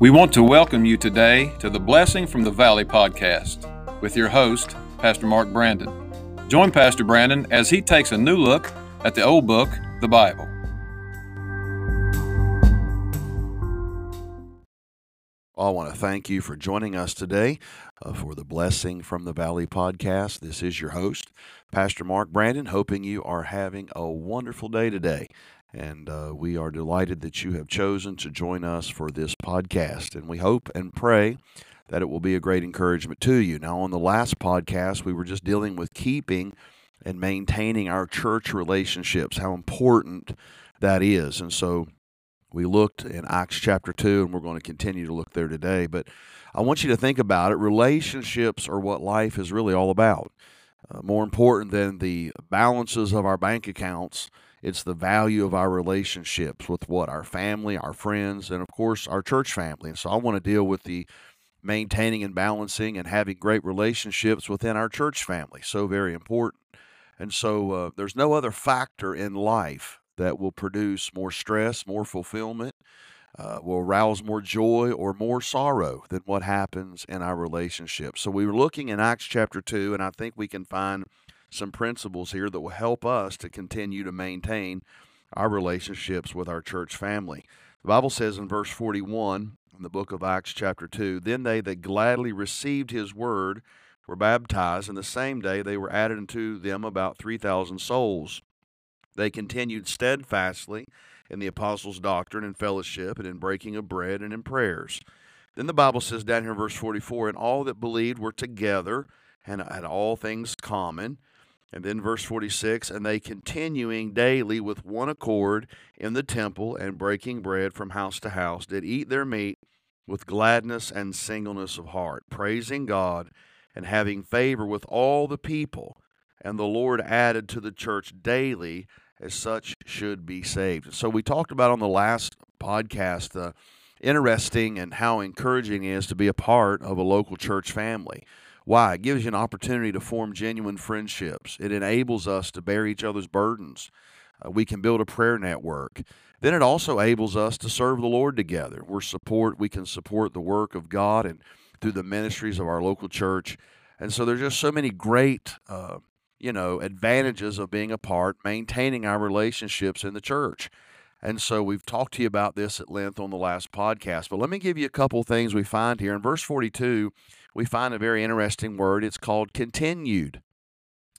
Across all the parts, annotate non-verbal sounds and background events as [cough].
We want to welcome you today to the Blessing from the Valley podcast with your host, Pastor Mark Brandon. Join Pastor Brandon as he takes a new look at the old book, the Bible. I want to thank you for joining us today uh, for the Blessing from the Valley podcast. This is your host, Pastor Mark Brandon, hoping you are having a wonderful day today. And uh, we are delighted that you have chosen to join us for this podcast. And we hope and pray that it will be a great encouragement to you. Now, on the last podcast, we were just dealing with keeping and maintaining our church relationships, how important that is. And so we looked in Acts chapter 2, and we're going to continue to look there today. But I want you to think about it. Relationships are what life is really all about. Uh, more important than the balances of our bank accounts, it's the value of our relationships with what? Our family, our friends, and of course, our church family. And so I want to deal with the maintaining and balancing and having great relationships within our church family. So very important. And so uh, there's no other factor in life that will produce more stress, more fulfillment, uh, will arouse more joy or more sorrow than what happens in our relationships. So we were looking in Acts chapter 2, and I think we can find some principles here that will help us to continue to maintain our relationships with our church family. The Bible says in verse 41 in the book of Acts, chapter 2 Then they that gladly received his word were baptized, and the same day they were added unto them about 3,000 souls. They continued steadfastly in the apostles' doctrine and fellowship, and in breaking of bread and in prayers. Then the Bible says down here verse 44 And all that believed were together and had all things common. And then verse 46 And they continuing daily with one accord in the temple and breaking bread from house to house did eat their meat with gladness and singleness of heart, praising God and having favor with all the people. And the Lord added to the church daily as such should be saved. So we talked about on the last podcast the uh, interesting and how encouraging it is to be a part of a local church family. Why? It gives you an opportunity to form genuine friendships. It enables us to bear each other's burdens. Uh, we can build a prayer network. Then it also enables us to serve the Lord together. We're support. We can support the work of God and through the ministries of our local church. And so there's just so many great, uh, you know, advantages of being a part, maintaining our relationships in the church. And so we've talked to you about this at length on the last podcast. But let me give you a couple things we find here in verse 42 we find a very interesting word. It's called continued.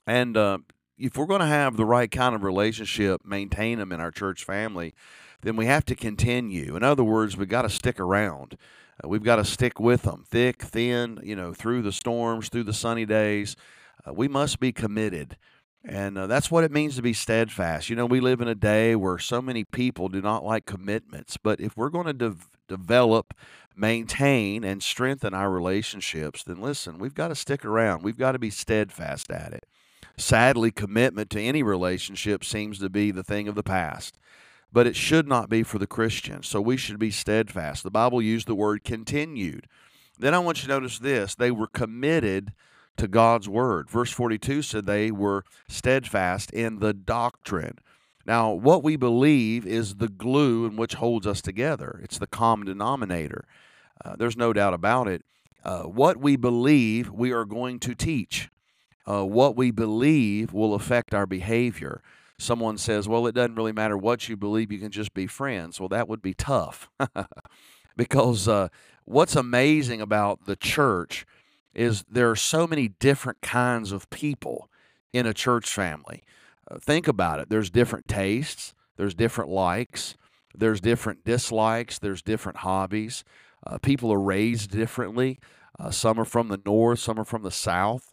And uh, if we're going to have the right kind of relationship, maintain them in our church family, then we have to continue. In other words, we've got to stick around. Uh, we've got to stick with them, thick, thin, you know, through the storms, through the sunny days. Uh, we must be committed. And uh, that's what it means to be steadfast. You know, we live in a day where so many people do not like commitments. But if we're going to de- develop, maintain, and strengthen our relationships, then listen, we've got to stick around. We've got to be steadfast at it. Sadly, commitment to any relationship seems to be the thing of the past, but it should not be for the Christian. So we should be steadfast. The Bible used the word continued. Then I want you to notice this they were committed to God's word. Verse 42 said they were steadfast in the doctrine. Now, what we believe is the glue in which holds us together. It's the common denominator. Uh, there's no doubt about it. Uh, what we believe, we are going to teach. Uh, what we believe will affect our behavior. Someone says, well, it doesn't really matter what you believe, you can just be friends. Well, that would be tough. [laughs] because uh, what's amazing about the church is there are so many different kinds of people in a church family. Uh, think about it. There's different tastes, there's different likes, there's different dislikes, there's different hobbies. Uh, people are raised differently. Uh, some are from the north, some are from the south.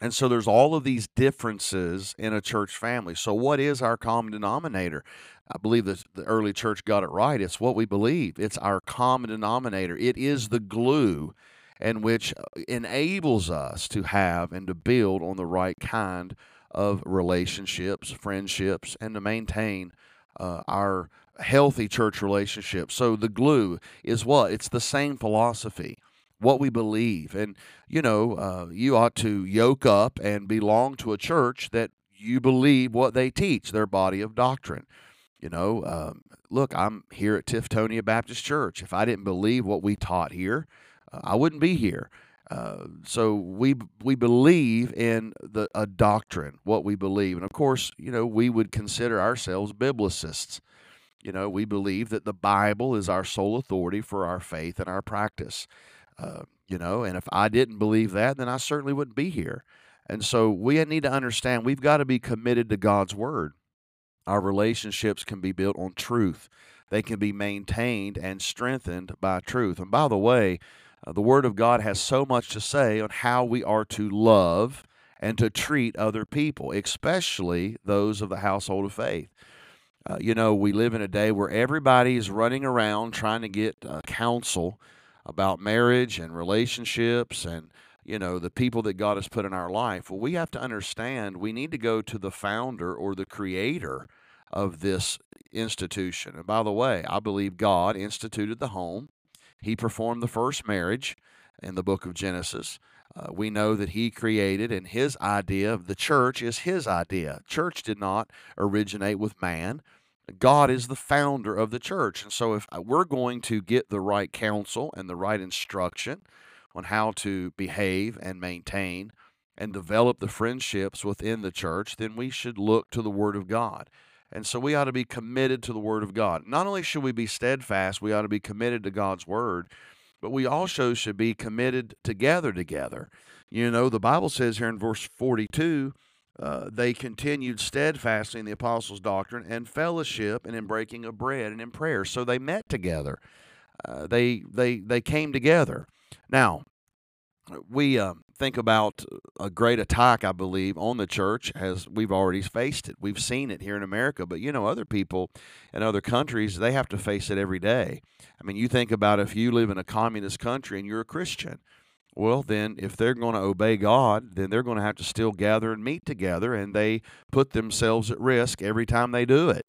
And so there's all of these differences in a church family. So, what is our common denominator? I believe that the early church got it right. It's what we believe, it's our common denominator. It is the glue and which uh, enables us to have and to build on the right kind of relationships, friendships, and to maintain uh, our healthy church relationships. So the glue is what? It's the same philosophy, what we believe. And, you know, uh, you ought to yoke up and belong to a church that you believe what they teach, their body of doctrine. You know, um, look, I'm here at Tiftonia Baptist Church. If I didn't believe what we taught here, I wouldn't be here. Uh, so we we believe in the a doctrine, what we believe, and of course, you know, we would consider ourselves biblicists. You know, we believe that the Bible is our sole authority for our faith and our practice. Uh, you know, and if I didn't believe that, then I certainly wouldn't be here. And so we need to understand we've got to be committed to God's word. Our relationships can be built on truth. They can be maintained and strengthened by truth. And by the way, uh, the Word of God has so much to say on how we are to love and to treat other people, especially those of the household of faith. Uh, you know, we live in a day where everybody is running around trying to get uh, counsel about marriage and relationships and, you know, the people that God has put in our life. Well, we have to understand we need to go to the founder or the creator of this institution. And by the way, I believe God instituted the home. He performed the first marriage in the book of Genesis. Uh, we know that he created, and his idea of the church is his idea. Church did not originate with man. God is the founder of the church. And so, if uh, we're going to get the right counsel and the right instruction on how to behave and maintain and develop the friendships within the church, then we should look to the Word of God. And so we ought to be committed to the Word of God. Not only should we be steadfast, we ought to be committed to God's Word, but we also should be committed together together. You know, the Bible says here in verse 42 uh, they continued steadfastly in the apostles' doctrine and fellowship and in breaking of bread and in prayer. So they met together. Uh, they they they came together. Now, we uh, think about a great attack, I believe, on the church as we've already faced it. We've seen it here in America, but you know, other people in other countries, they have to face it every day. I mean, you think about if you live in a communist country and you're a Christian, well, then if they're going to obey God, then they're going to have to still gather and meet together, and they put themselves at risk every time they do it.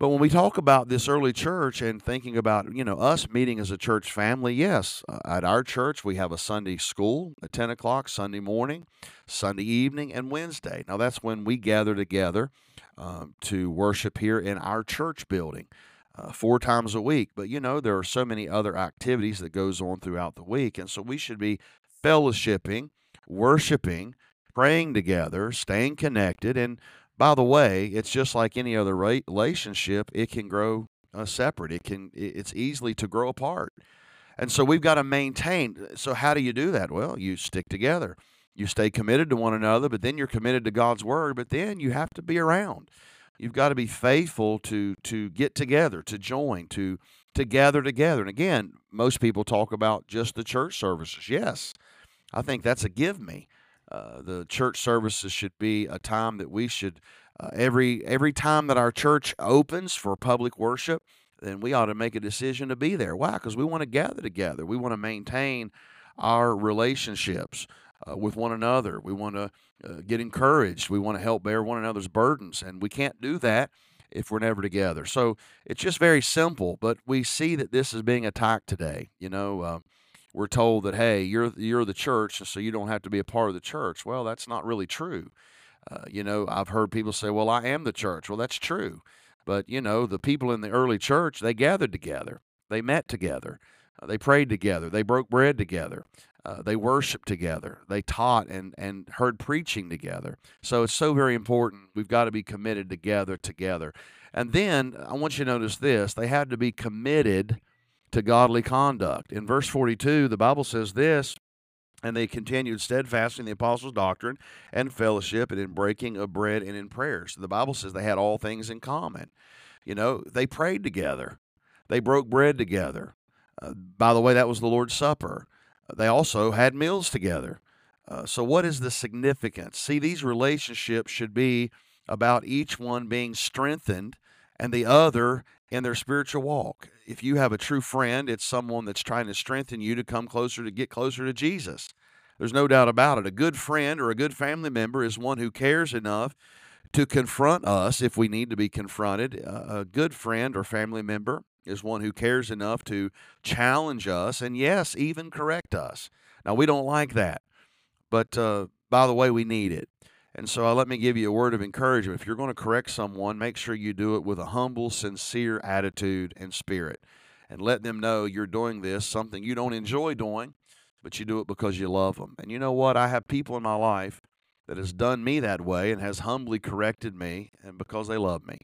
But when we talk about this early church and thinking about, you know, us meeting as a church family, yes, uh, at our church we have a Sunday school at 10 o'clock, Sunday morning, Sunday evening, and Wednesday. Now that's when we gather together um, to worship here in our church building. Uh, four times a week but you know there are so many other activities that goes on throughout the week and so we should be fellowshipping worshiping praying together staying connected and by the way, it's just like any other relationship, it can grow uh, separate. It can it's easily to grow apart. And so we've got to maintain. So how do you do that? Well, you stick together. You stay committed to one another, but then you're committed to God's word, but then you have to be around. You've got to be faithful to to get together, to join, to to gather together. And again, most people talk about just the church services. Yes. I think that's a give me. Uh, the church services should be a time that we should uh, every every time that our church opens for public worship, then we ought to make a decision to be there. Why? Because we want to gather together. We want to maintain our relationships uh, with one another. We want to uh, get encouraged. We want to help bear one another's burdens, and we can't do that if we're never together. So it's just very simple, but we see that this is being attacked today. You know, uh, we're told that hey, you're you're the church, and so you don't have to be a part of the church. Well, that's not really true. Uh, you know, I've heard people say, "Well, I am the church." Well, that's true, but you know, the people in the early church they gathered together, they met together, uh, they prayed together, they broke bread together. Uh, they worshiped together. They taught and, and heard preaching together. So it's so very important. We've got to be committed together, together. And then I want you to notice this they had to be committed to godly conduct. In verse 42, the Bible says this and they continued steadfast in the apostles' doctrine and fellowship and in breaking of bread and in prayers. The Bible says they had all things in common. You know, they prayed together, they broke bread together. Uh, by the way, that was the Lord's Supper. They also had meals together. Uh, so, what is the significance? See, these relationships should be about each one being strengthened and the other in their spiritual walk. If you have a true friend, it's someone that's trying to strengthen you to come closer, to get closer to Jesus. There's no doubt about it. A good friend or a good family member is one who cares enough to confront us if we need to be confronted. A good friend or family member is one who cares enough to challenge us and, yes, even correct us. Now, we don't like that, but uh, by the way, we need it. And so uh, let me give you a word of encouragement. If you're going to correct someone, make sure you do it with a humble, sincere attitude and spirit. And let them know you're doing this, something you don't enjoy doing, but you do it because you love them. And you know what? I have people in my life that has done me that way and has humbly corrected me and because they love me.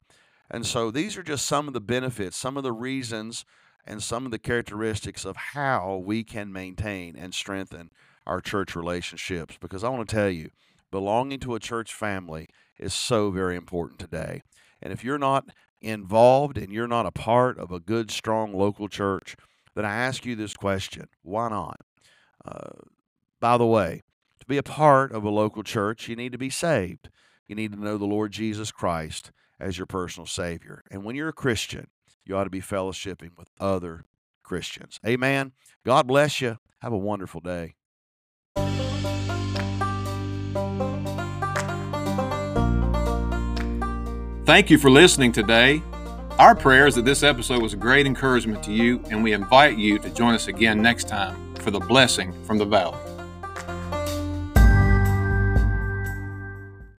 And so these are just some of the benefits, some of the reasons and some of the characteristics of how we can maintain and strengthen our church relationships because I want to tell you belonging to a church family is so very important today. And if you're not involved and you're not a part of a good, strong local church, then I ask you this question why not? Uh, by the way, to be a part of a local church, you need to be saved. You need to know the Lord Jesus Christ as your personal Savior. And when you're a Christian, you ought to be fellowshipping with other Christians. Amen. God bless you. Have a wonderful day. Thank you for listening today. Our prayer is that this episode was a great encouragement to you, and we invite you to join us again next time for the blessing from the valley.